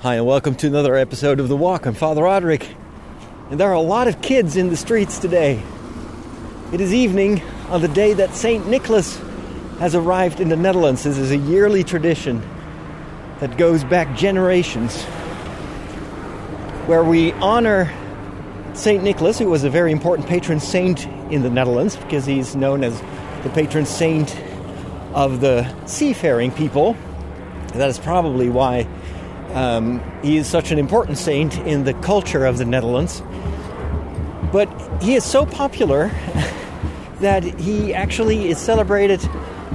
Hi, and welcome to another episode of The Walk. I'm Father Roderick, and there are a lot of kids in the streets today. It is evening on the day that St. Nicholas has arrived in the Netherlands. This is a yearly tradition that goes back generations where we honor St. Nicholas, who was a very important patron saint in the Netherlands because he's known as the patron saint of the seafaring people. That is probably why um, he is such an important saint in the culture of the Netherlands. But he is so popular that he actually is celebrated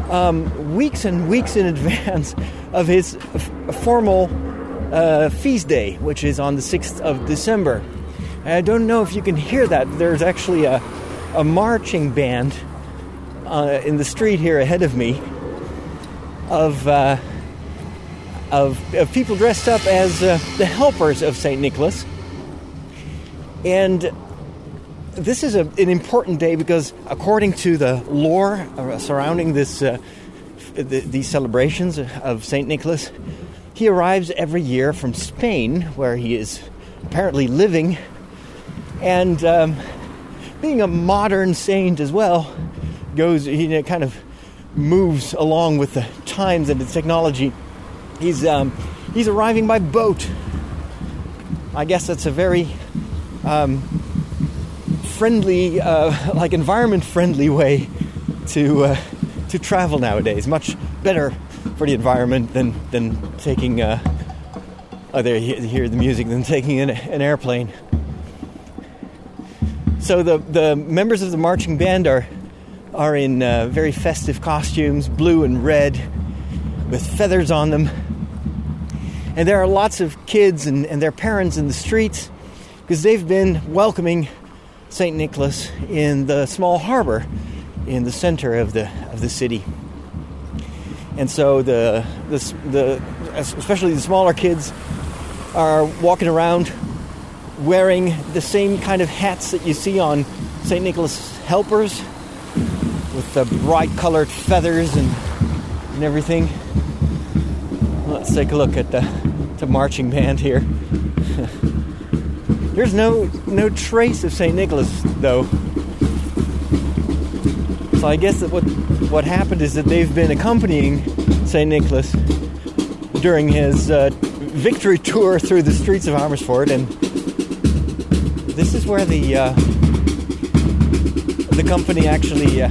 um, weeks and weeks in advance of his f- formal uh, feast day, which is on the 6th of December. And I don't know if you can hear that. There's actually a, a marching band uh, in the street here ahead of me of, uh, of, of, people dressed up as uh, the helpers of St. Nicholas. And this is a, an important day because, according to the lore surrounding this, uh, the, these celebrations of St. Nicholas, he arrives every year from Spain, where he is apparently living, and um, being a modern saint as well, goes he kind of moves along with the times and the technology. He's um, he's arriving by boat. I guess that's a very um, friendly, uh, like environment friendly way to uh, to travel nowadays. Much better for the environment than than taking. Uh, oh, there you hear the music than taking an, an airplane. So the the members of the marching band are are in uh, very festive costumes, blue and red, with feathers on them. And there are lots of kids and, and their parents in the streets because they've been welcoming St. Nicholas in the small harbor in the center of the of the city. And so the the, the especially the smaller kids are walking around wearing the same kind of hats that you see on St. Nicholas helpers with the bright colored feathers and, and everything. Let's take a look at the, the marching band here. There's no no trace of St. Nicholas though. So I guess that what what happened is that they've been accompanying St. Nicholas during his uh, victory tour through the streets of Amersfoort, and this is where the uh, the company actually uh,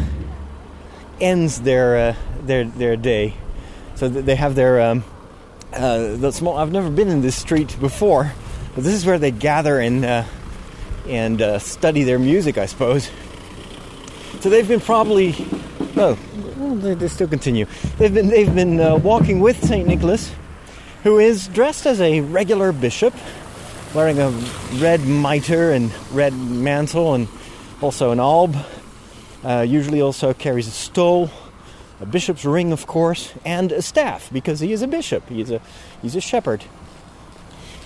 ends their uh, their their day. So they have their um, uh, the small. I've never been in this street before, but this is where they gather and uh, and uh, study their music, I suppose. So they've been probably oh, well, they, they, still continue. They've been they've been uh, walking with Saint Nicholas, who is dressed as a regular bishop, wearing a red mitre and red mantle, and also an alb. Uh, usually also carries a stole, a bishop's ring, of course, and a staff because he is a bishop. He's a he's a shepherd,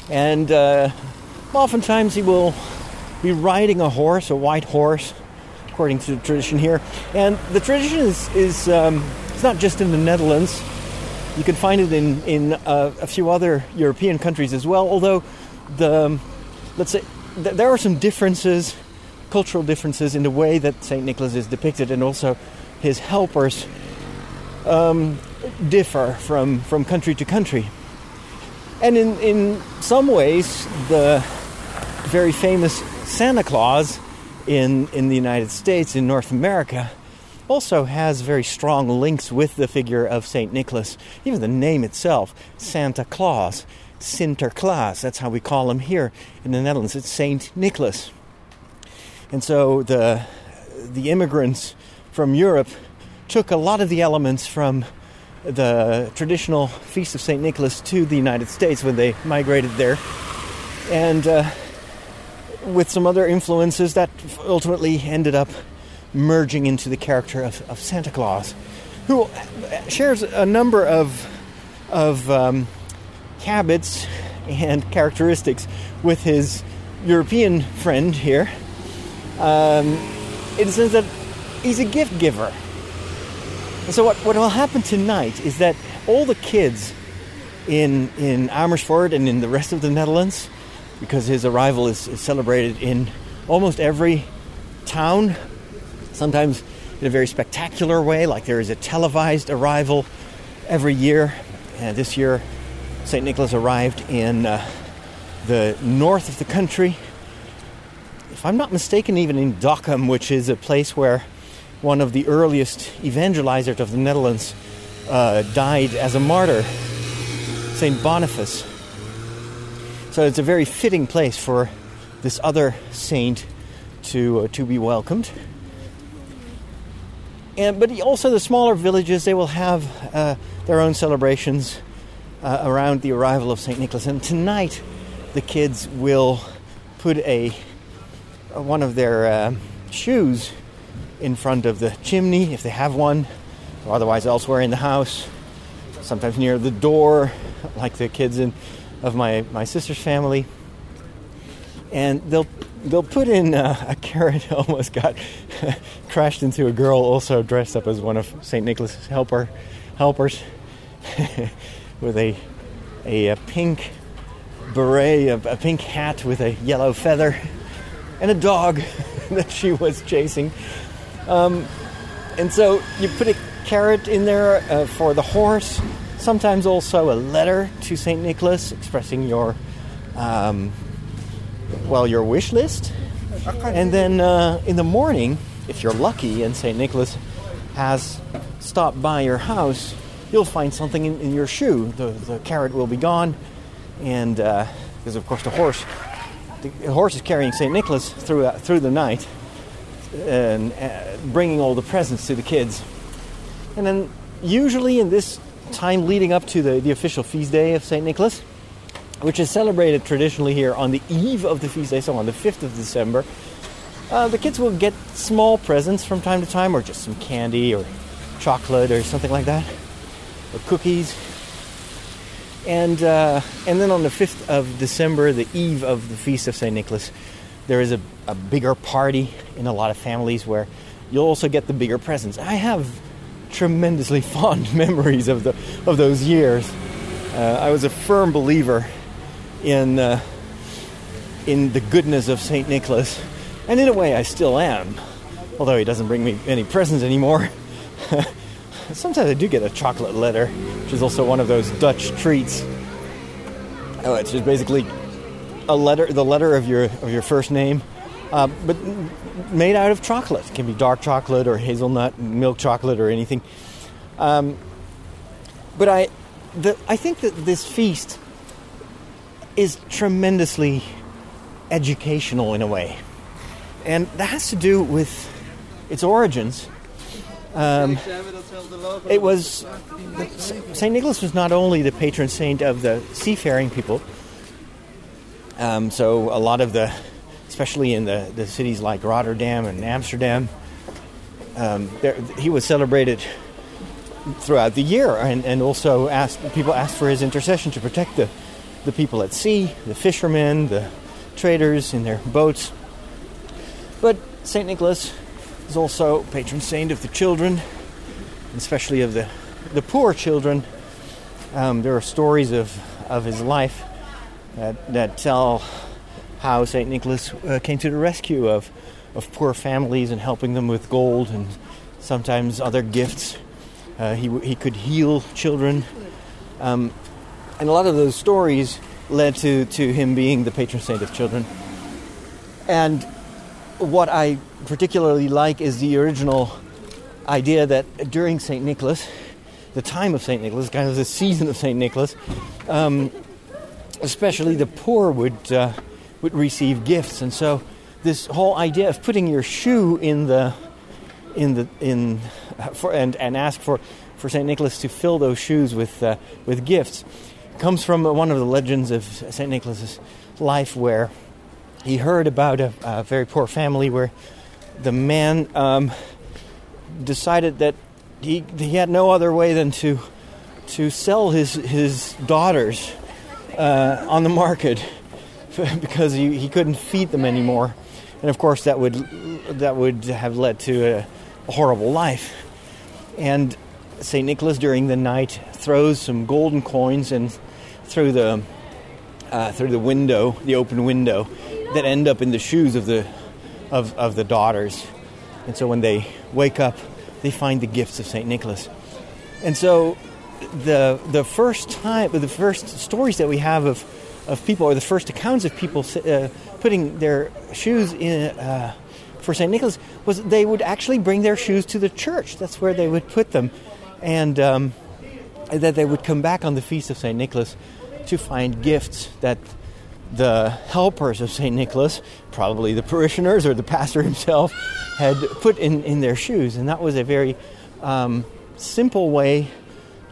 and uh, oftentimes he will be riding a horse, a white horse, according to the tradition here. And the tradition is is um, it's not just in the Netherlands. You can find it in in uh, a few other European countries as well. Although the let's say th- there are some differences cultural differences in the way that St. Nicholas is depicted, and also his helpers um, differ from, from country to country. And in, in some ways, the very famous Santa Claus in, in the United States, in North America, also has very strong links with the figure of St. Nicholas. Even the name itself, Santa Claus, Sinterklaas, that's how we call him here in the Netherlands. It's St. Nicholas. And so the the immigrants from Europe took a lot of the elements from the traditional feast of St. Nicholas to the United States when they migrated there. And uh, with some other influences, that ultimately ended up merging into the character of, of Santa Claus, who shares a number of, of um, habits and characteristics with his European friend here um, in the sense that he's a gift giver. And so what, what will happen tonight is that all the kids in in Amersfoort and in the rest of the Netherlands, because his arrival is, is celebrated in almost every town. Sometimes in a very spectacular way, like there is a televised arrival every year. And this year, St. Nicholas arrived in uh, the north of the country. If I'm not mistaken, even in Dokkum, which is a place where one of the earliest evangelizers of the Netherlands uh, died as a martyr, St. Boniface. So it's a very fitting place for this other saint to, uh, to be welcomed. And, but also the smaller villages, they will have uh, their own celebrations uh, around the arrival of St. Nicholas. And tonight, the kids will put a one of their uh, shoes in front of the chimney if they have one, or otherwise elsewhere in the house. Sometimes near the door, like the kids in of my, my sister's family. And they'll they'll put in uh, a carrot almost got crashed into a girl also dressed up as one of St. Nicholas's helper helpers with a, a, a pink beret, a, a, pink hat with a yellow feather, and a dog that she was chasing. Um, and so you put a carrot in there uh, for the horse, sometimes also a letter to St. Nicholas expressing your, um, well, your wish list. And then uh, in the morning, if you're lucky and St. Nicholas has stopped by your house, you'll find something in, in your shoe. The, the carrot will be gone, and uh, because of course the horse, the horse is carrying Saint Nicholas through uh, through the night, and uh, bringing all the presents to the kids. And then usually in this time leading up to the, the official feast day of Saint Nicholas, which is celebrated traditionally here on the eve of the feast day, so on the 5th of December. Uh, the kids will get small presents from time to time, or just some candy or chocolate or something like that or cookies. And uh, and then on the fifth of December, the eve of the feast of Saint Nicholas, there is a, a bigger party in a lot of families where you'll also get the bigger presents. I have tremendously fond memories of the of those years. Uh, I was a firm believer in uh, in the goodness of Saint Nicholas, and in a way, I still am. Although he doesn't bring me any presents anymore. Sometimes I do get a chocolate letter, which is also one of those Dutch treats. Oh, it's just basically a letter, the letter of your of your first name, uh, but made out of chocolate. It can be dark chocolate or hazelnut, milk chocolate, or anything. Um, but I, the, I think that this feast is tremendously educational in a way, and that has to do with its origins um, it was Saint Nicholas was not only the patron saint of the seafaring people. Um, so a lot of the, especially in the, the cities like Rotterdam and Amsterdam, um, there, he was celebrated throughout the year, and, and also asked people asked for his intercession to protect the the people at sea, the fishermen, the traders in their boats. But Saint Nicholas is also patron saint of the children, especially of the, the poor children. Um, there are stories of, of his life that, that tell how St. Nicholas uh, came to the rescue of, of poor families and helping them with gold and sometimes other gifts. Uh, he, he could heal children. Um, and a lot of those stories led to, to him being the patron saint of children. And what I particularly like is the original idea that during St. Nicholas, the time of St. Nicholas, kind of the season of St. Nicholas, um, especially the poor would uh, would receive gifts, and so this whole idea of putting your shoe in the in the in for and and ask for for St. Nicholas to fill those shoes with uh, with gifts comes from one of the legends of St. Nicholas's life, where he heard about a, a very poor family where the man um, decided that he he had no other way than to to sell his his daughters uh, on the market because he, he couldn't feed them anymore, and of course that would that would have led to a, a horrible life. And Saint Nicholas during the night throws some golden coins and through the uh, through the window, the open window, that end up in the shoes of the of, of the daughters. And so when they wake up, they find the gifts of Saint Nicholas. And so the the first time, the first stories that we have of of people, or the first accounts of people uh, putting their shoes in uh, for Saint Nicholas, was they would actually bring their shoes to the church. That's where they would put them, and um, that they would come back on the feast of Saint Nicholas to find gifts that the helpers of St. Nicholas, probably the parishioners or the pastor himself, had put in, in their shoes. And that was a very um, simple way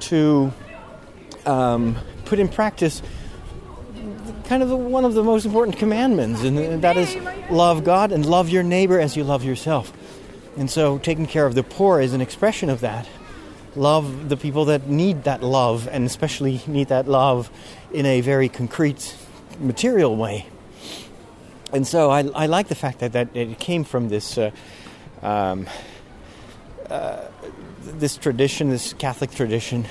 to um, put in practice kind of one of the most important commandments, and that is love God and love your neighbor as you love yourself. And so, taking care of the poor is an expression of that. Love the people that need that love, and especially need that love in a very concrete, material way. And so, I, I like the fact that, that it came from this. Uh, um, uh, this tradition, this Catholic tradition,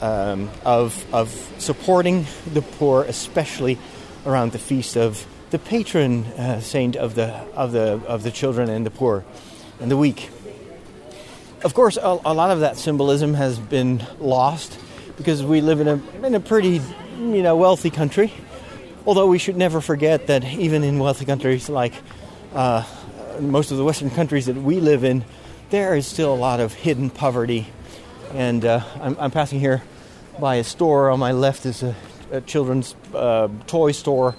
um, of, of supporting the poor, especially around the feast of the patron uh, saint of the, of, the, of the children and the poor and the weak. Of course, a, a lot of that symbolism has been lost because we live in a, in a pretty you know, wealthy country. Although we should never forget that even in wealthy countries like uh, most of the Western countries that we live in, there is still a lot of hidden poverty and uh, I'm, I'm, passing here by a store. On my left is a, a children's uh, toy store,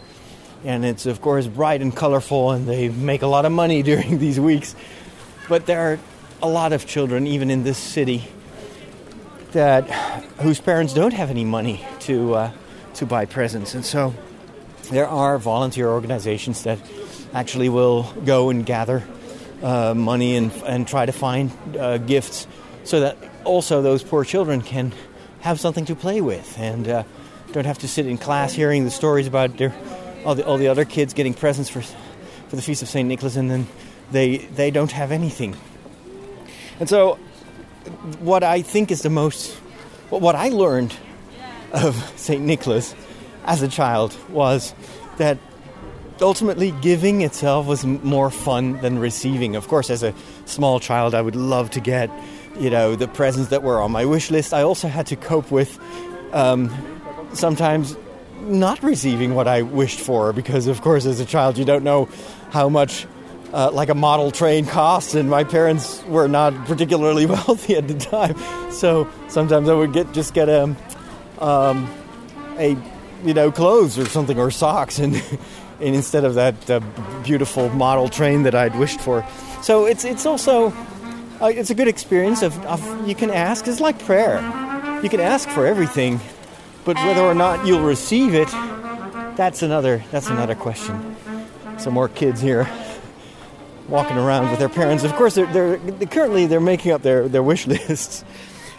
and it's of course bright and colorful, and they make a lot of money during these weeks. But there are a lot of children, even in this city, that whose parents don't have any money to uh, to buy presents, and so there are volunteer organizations that actually will go and gather uh, money and, and try to find uh, gifts so that also those poor children can have something to play with and uh, don't have to sit in class hearing the stories about their, all, the, all the other kids getting presents for, for the Feast of St. Nicholas and then they, they don't have anything. And so, what I think is the most, what I learned of St. Nicholas as a child was that ultimately giving itself was more fun than receiving. Of course, as a small child, I would love to get you know, the presents that were on my wish list. I also had to cope with um, sometimes not receiving what I wished for because, of course, as a child, you don't know how much. Uh, like a model train costs, and my parents were not particularly wealthy at the time, so sometimes I would get just get a, um, a you know clothes or something or socks, and, and instead of that uh, beautiful model train that I'd wished for. So it's it's also uh, it's a good experience of, of, you can ask. It's like prayer. You can ask for everything but whether or not you'll receive it that's another that's another question. Some more kids here walking around with their parents. Of course they're, they're, they're currently they're making up their, their wish lists.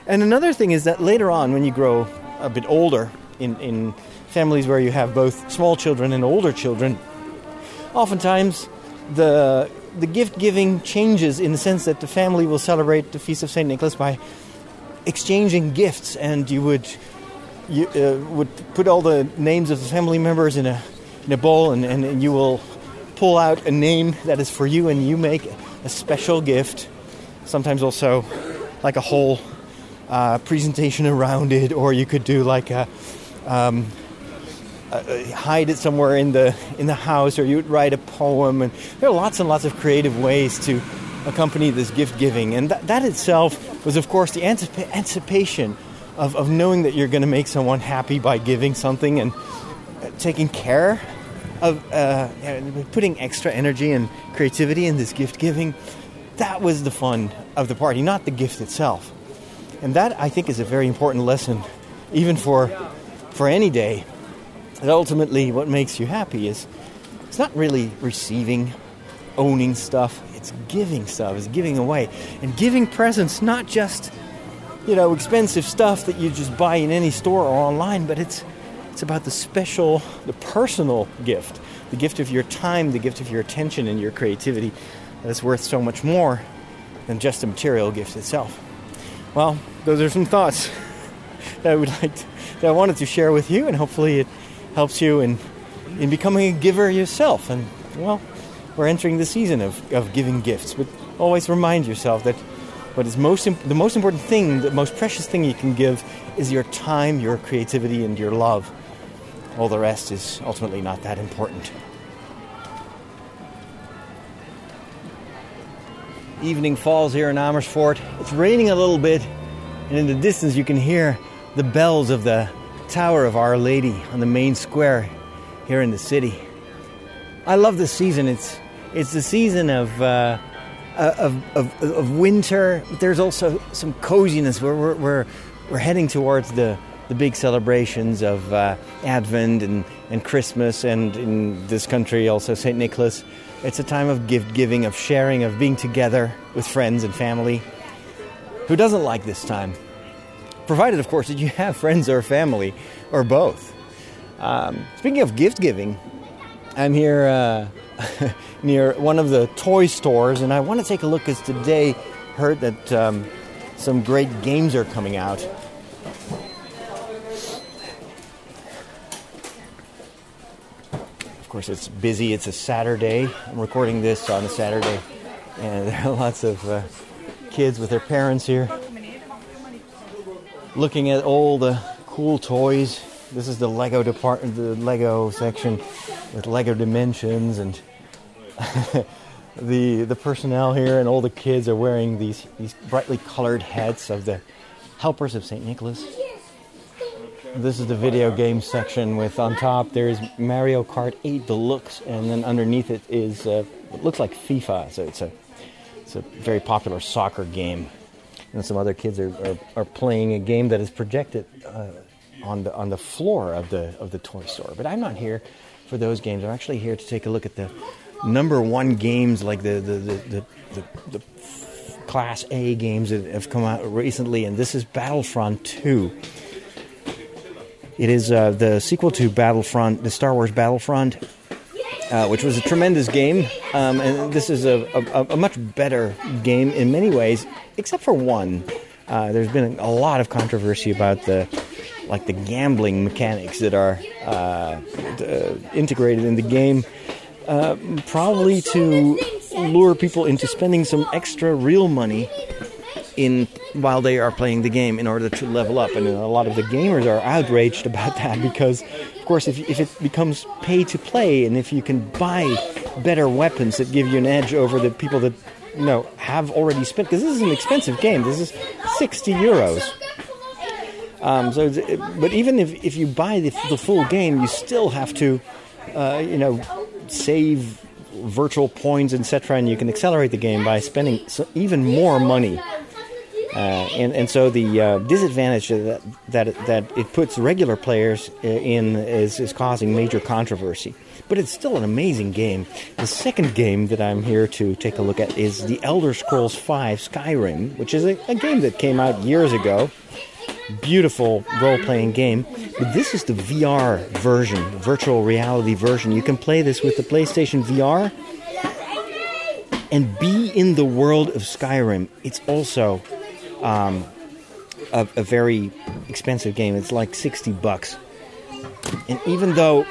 And another thing is that later on when you grow a bit older in, in families where you have both small children and older children oftentimes the the gift giving changes in the sense that the family will celebrate the feast of Saint Nicholas by exchanging gifts, and you would you uh, would put all the names of the family members in a in a bowl, and, and, you will pull out a name that is for you, and you make a special gift. Sometimes also like a whole uh, presentation around it, or you could do like a um, uh, hide it somewhere in the in the house, or you would write a poem. And there are lots and lots of creative ways to accompany this gift giving, and that, that itself was, of course, the anticipa- anticipation of, of knowing that you're going to make someone happy by giving something and uh, taking care of uh, putting extra energy and creativity in this gift giving. That was the fun of the party, not the gift itself. And that I think is a very important lesson, even for for any day and ultimately, what makes you happy is it's not really receiving, owning stuff, it's giving stuff, it's giving away. And giving presents, not just, you know, expensive stuff that you just buy in any store or online, but it's it's about the special, the personal gift, the gift of your time, the gift of your attention and your creativity that is worth so much more than just the material gift itself. Well, those are some thoughts that I would like to that I wanted to share with you, and hopefully it helps you in in becoming a giver yourself. And well, we're entering the season of, of giving gifts, but always remind yourself that what is most imp- the most important thing, the most precious thing you can give, is your time, your creativity, and your love. All the rest is ultimately not that important. Evening falls here in Amersfoort. It's raining a little bit, and in the distance you can hear the bells of the Tower of Our Lady on the main square here in the city. I love this season. It's it's the season of uh, of, of, of winter. But there's also some coziness. We're we're we're, we're heading towards the the big celebrations of uh, Advent and, and Christmas, and in this country also St. Nicholas. It's a time of gift giving, of sharing, of being together with friends and family. Who doesn't like this time? Provided, of course, that you have friends or family, or both. Um, speaking of gift giving, I'm here uh, near one of the toy stores, and I want to take a look because today heard that um, some great games are coming out. Of course, it's busy. It's a Saturday. I'm recording this on a Saturday, and there are lots of uh, kids with their parents here looking at all the cool toys. This is the Lego department, the Lego section with Lego Dimensions, and the the personnel here and all the kids are wearing these these brightly colored hats of the helpers of Saint Nicholas. This is the video game section with on top there's Mario Kart 8 Deluxe, and then underneath it is uh, looks like FIFA. So it's a it's a very popular soccer game, and some other kids are, are, are playing a game that is projected uh, on the on the floor of the of the toy store. But I'm not here for those games. I'm actually here to take a look at the number one games like the the the, the, the, the Class A games that have come out recently, and this is Battlefront 2. It is uh, the sequel to Battlefront, the Star Wars Battlefront, uh, which was a tremendous game. Um, and this is a, a, a, much better game in many ways, except for one. Uh, there's been a lot of controversy about the like the gambling mechanics that are uh, integrated in the game, uh, probably to lure people into spending some extra real money in while they are playing the game in order to level up. And a lot of the gamers are outraged about that because, course, if, if it becomes pay to play and if you can buy better weapons that give you an edge over the people that you know have already spent, because this is an expensive game. This is 60 euros. Um, so, but even if, if you buy the, the full game, you still have to, uh, you know, save virtual points, etc., and you can accelerate the game by spending even more money uh, and and so the uh, disadvantage that, that that it puts regular players in is, is causing major controversy. But it's still an amazing game. The second game that I'm here to take a look at is The Elder Scrolls V Skyrim, which is a, a game that came out years ago. Beautiful role playing game. But this is the VR version, virtual reality version. You can play this with the PlayStation VR and be in the world of Skyrim. It's also um, a, a very expensive game. It's like 60 bucks. And even though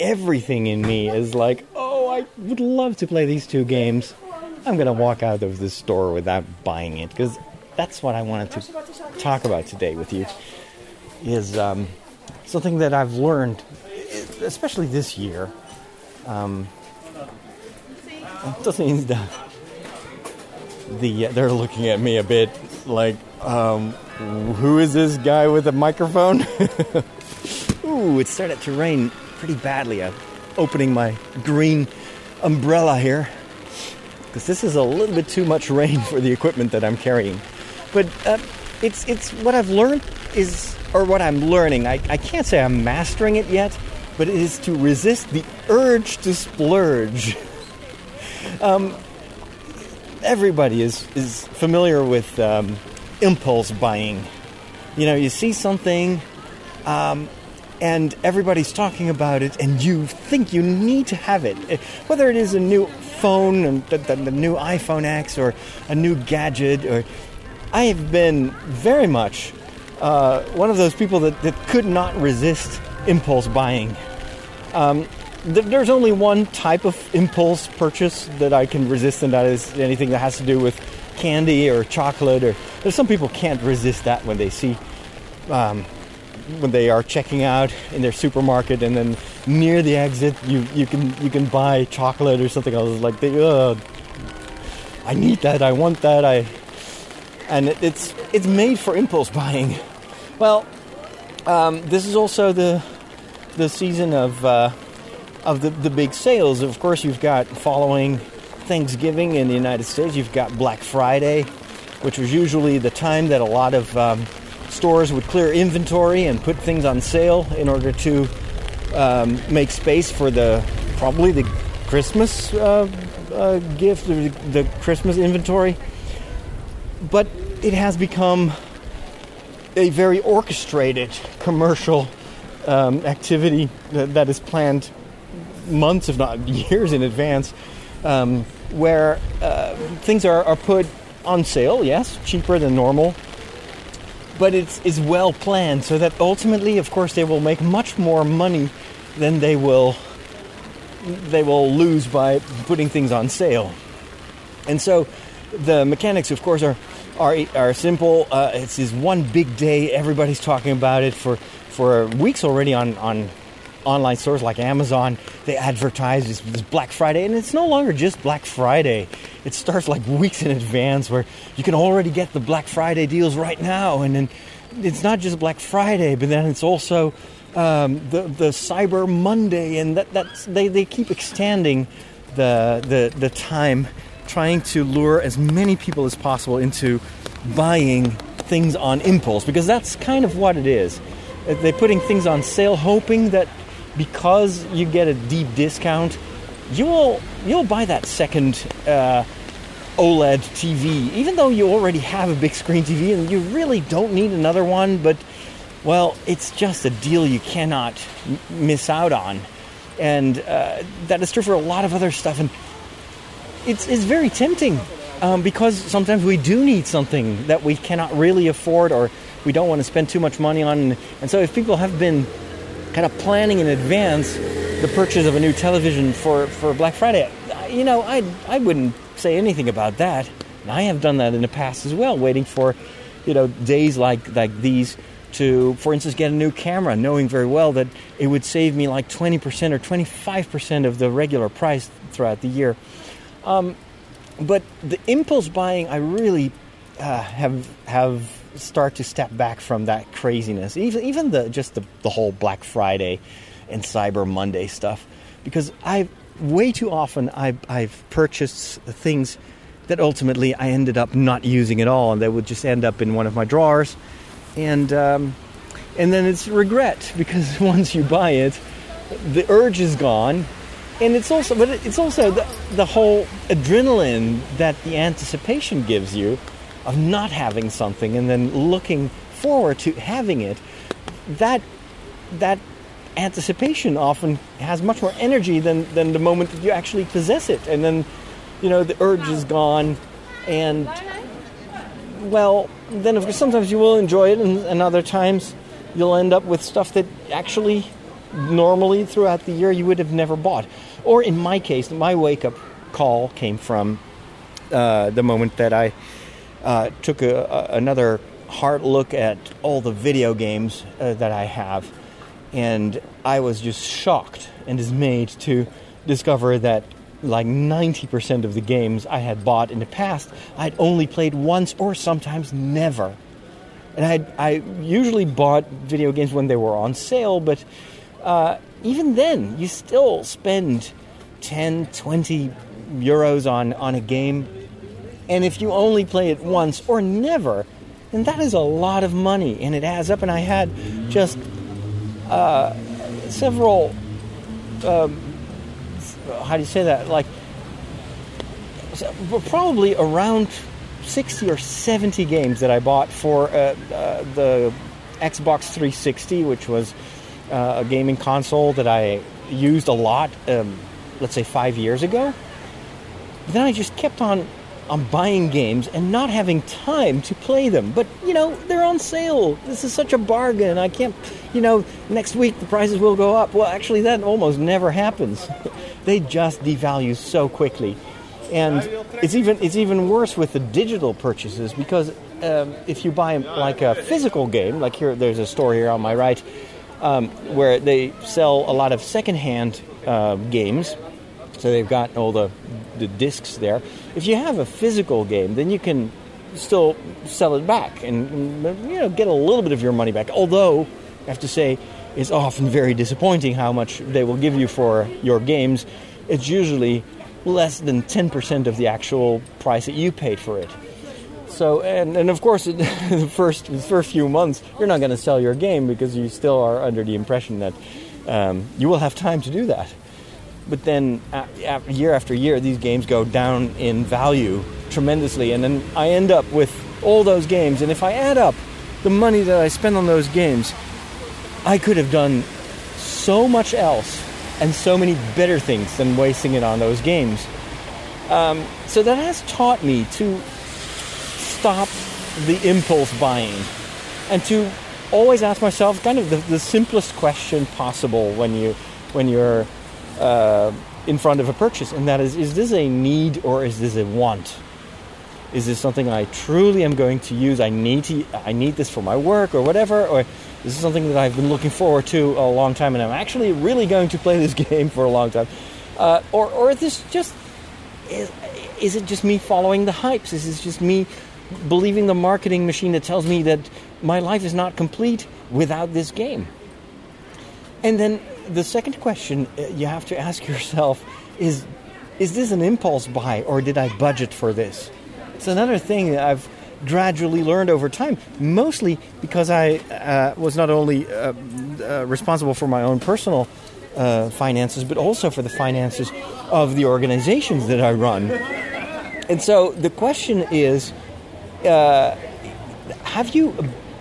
everything in me is like, oh, I would love to play these two games, I'm going to walk out of this store without buying it because that's what I wanted to talk about today with you. Is um, something that I've learned, especially this year. Um, the they're looking at me a bit like, um, who is this guy with a microphone? Ooh, it started to rain pretty badly. I'm opening my green umbrella here because this is a little bit too much rain for the equipment that I'm carrying. But uh, it's it's what I've learned is, or what I'm learning. I, I can't say I'm mastering it yet, but it is to resist the urge to splurge. um, everybody is is familiar with um, impulse buying. You know, you see something, um, and everybody's talking about it, and you think you need to have it. Eh, whether it is a new phone, the, the, the new iPhone X, or a new gadget, or I have been very much uh, one of those people that, that could not resist impulse buying. Um, there's only one type of impulse purchase that I can resist, and that is anything that has to do with candy or chocolate. Or there's some people can't resist that when they see um, when they are checking out in their supermarket, and then near the exit, you you can you can buy chocolate or something else. Like they, uh, I need that. I want that. I and it, it's it's made for impulse buying. Well, um, this is also the the season of uh, of the, the big sales. Of course, you've got following Thanksgiving in the United States. You've got Black Friday, which was usually the time that a lot of um, stores would clear inventory and put things on sale in order to um, make space for the probably the Christmas uh, uh, gift, the, the Christmas inventory. But it has become a very orchestrated commercial um, activity that, that is planned months, if not years in advance, um, where uh, things are, are put on sale, yes, cheaper than normal, but it's, it's well planned so that ultimately, of course, they will make much more money than they will they will lose by putting things on sale. And so the mechanics, of course, are are, are simple. Uh, it's this one big day. Everybody's talking about it for for weeks already on on online stores like Amazon. They advertise this, this Black Friday, and it's no longer just Black Friday. It starts like weeks in advance, where you can already get the Black Friday deals right now, and then it's not just Black Friday, but then it's also um, the the Cyber Monday, and that that's they, they keep extending the the the time, trying to lure as many people as possible into buying things on impulse because that's kind of what it is. They're putting things on sale, hoping that because you get a deep discount, you will you'll buy that second uh, OLED TV, even though you already have a big screen TV and you really don't need another one. But well, it's just a deal you cannot m- miss out on, and uh, that is true for a lot of other stuff. And it's it's very tempting um, because sometimes we do need something that we cannot really afford or we don't want to spend too much money on. And so, if people have been kind of planning in advance the purchase of a new television for, for Black Friday, you know, I, I wouldn't say anything about that. And I have done that in the past as well, waiting for, you know, days like, like these to, for instance, get a new camera, knowing very well that it would save me like 20% or 25% of the regular price throughout the year. Um, but the impulse buying, I really uh, have have start to step back from that craziness. Even even the just the, the whole Black Friday and Cyber Monday stuff, because I way too often I, I've purchased things that ultimately I ended up not using at all, and they would just end up in one of my drawers, and um, and then it's regret because once you buy it, the urge is gone, and it's also but it's also the, the whole adrenaline that the anticipation gives you of not having something and then looking forward to having it that that anticipation often has much more energy than than the moment that you actually possess it. And then you know the urge is gone and well then of course sometimes you will enjoy it and, and other times you'll end up with stuff that actually normally throughout the year you would have never bought. Or in my case my wake up call came from uh, the moment that I uh, took a, a, another hard look at all the video games uh, that I have, and I was just shocked and dismayed to discover that like 90% of the games I had bought in the past, I'd only played once or sometimes never. And I, I usually bought video games when they were on sale, but uh, even then, you still spend 10, 20 euros on, on a game and if you only play it once or never, then that is a lot of money and it adds up. And I had just uh, several, um, how do you say that? Like, probably around 60 or 70 games that I bought for uh, uh, the Xbox 360, which was uh, a gaming console that I used a lot, um, let's say five years ago. Then I just kept on I'm buying games and not having time to play them. But, you know, they're on sale. This is such a bargain. I can't, you know, next week the prices will go up. Well, actually, that almost never happens. they just devalue so quickly. And it's even it's even worse with the digital purchases because um, if you buy like a physical game, like here, there's a store here on my right um, where they sell a lot of secondhand uh, games. So they've got all the the discs there. If you have a physical game, then you can still sell it back and you know get a little bit of your money back. Although I have to say, it's often very disappointing how much they will give you for your games. It's usually less than 10% of the actual price that you paid for it. So, and, and of course, the first the first few months, you're not going to sell your game because you still are under the impression that um, you will have time to do that. But then, year after year, these games go down in value tremendously, and then I end up with all those games. And if I add up the money that I spend on those games, I could have done so much else and so many better things than wasting it on those games. Um, so that has taught me to stop the impulse buying and to always ask myself kind of the, the simplest question possible when you when you're uh, in front of a purchase, and that is: is this a need or is this a want? Is this something I truly am going to use? I need to I need this for my work or whatever, or is this is something that I've been looking forward to a long time, and I'm actually really going to play this game for a long time. Uh, or, or is this just is, is it just me following the hypes? Is this just me believing the marketing machine that tells me that my life is not complete without this game? And then the second question uh, you have to ask yourself is is this an impulse buy or did I budget for this? It's another thing that I've gradually learned over time, mostly because I uh, was not only uh, uh, responsible for my own personal uh, finances, but also for the finances of the organizations that I run. And so the question is uh, have you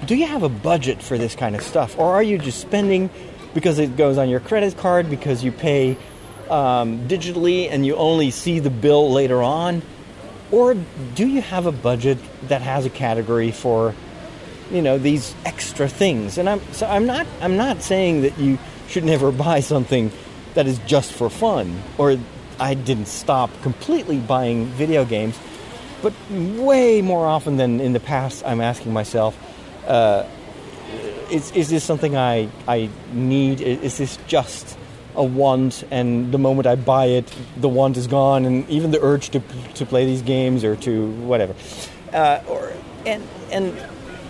do you have a budget for this kind of stuff or are you just spending because it goes on your credit card because you pay um, digitally and you only see the bill later on? Or do you have a budget that has a category for, you know, these extra things? And I'm so I'm not I'm not saying that you should never buy something that is just for fun. Or I didn't stop completely buying video games, but way more often than in the past, I'm asking myself. Uh, is, is this something I, I need? Is this just a want and the moment I buy it, the want is gone and even the urge to, to play these games or to whatever. Uh, or, and, and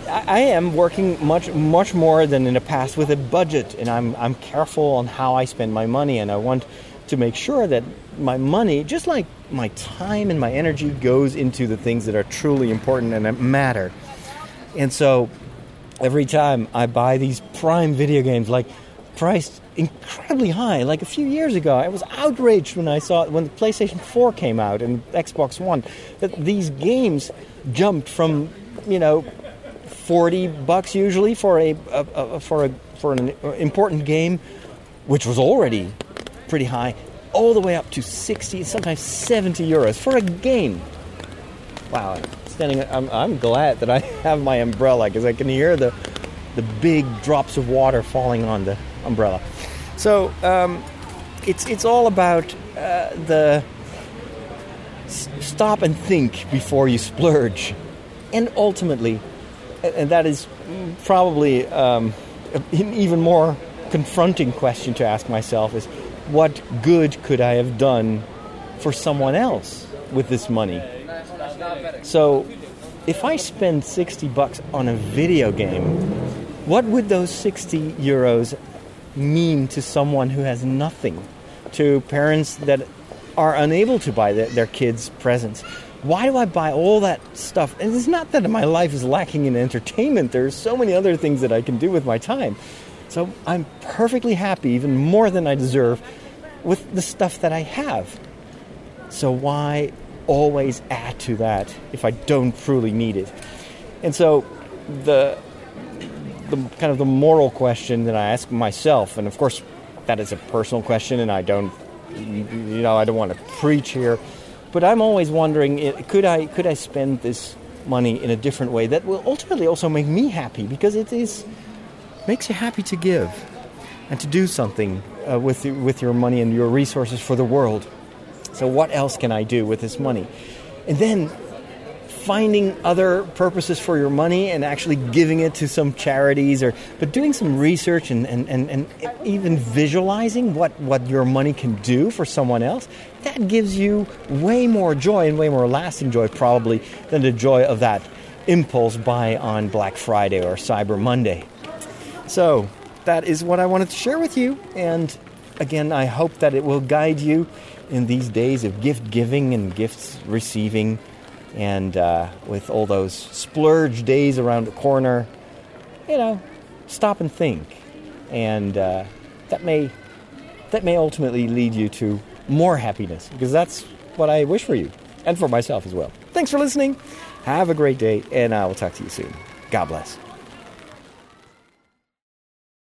I am working much much more than in the past with a budget, and I'm I'm careful on how I spend my money, and I want to make sure that my money, just like my time and my energy, goes into the things that are truly important and that matter. And so every time I buy these prime video games, like priced incredibly high, like a few years ago, I was outraged when I saw when the PlayStation 4 came out and Xbox One that these games jumped from you know 40 bucks usually for a, a, a for a for an important game, which was already pretty high, all the way up to 60, sometimes 70 euros for a game. Wow, standing. I'm, I'm glad that I have my umbrella because I can hear the the big drops of water falling on the umbrella. So um, it's it's all about uh, the s- stop and think before you splurge, and ultimately, and that is probably um, an even more confronting question to ask myself is what good could I have done for someone else with this money? So if I spend 60 bucks on a video game, what would those 60 euros mean to someone who has nothing? To parents that are unable to buy their, kids presents? Why do I buy all that stuff? And it's not that my life is lacking in entertainment. There's so many other things that I can do with my time. So I'm perfectly happy, even more than I deserve, with the stuff that I have. So why always add to that if I don't truly need it? And so the the kind of the moral question that I ask myself, and of course that is a personal question, and I don't you know I don't want to preach here, But I'm always wondering, eh, could I could I spend this money in a different way that will ultimately also make me happy because it is makes you happy to give and to do something uh, with with your money and your resources for the world. So what else can I do with this money? And then finding other purposes for your money and actually giving it to some charities or but doing some research and, and, and, and even visualizing what, what your money can do for someone else that gives you way more joy and way more lasting joy probably than the joy of that impulse buy on black friday or cyber monday so that is what i wanted to share with you and again i hope that it will guide you in these days of gift giving and gifts receiving and uh, with all those splurge days around the corner, you know, stop and think. And uh, that may that may ultimately lead you to more happiness because that's what I wish for you and for myself as well. Thanks for listening. Have a great day, and I will talk to you soon. God bless.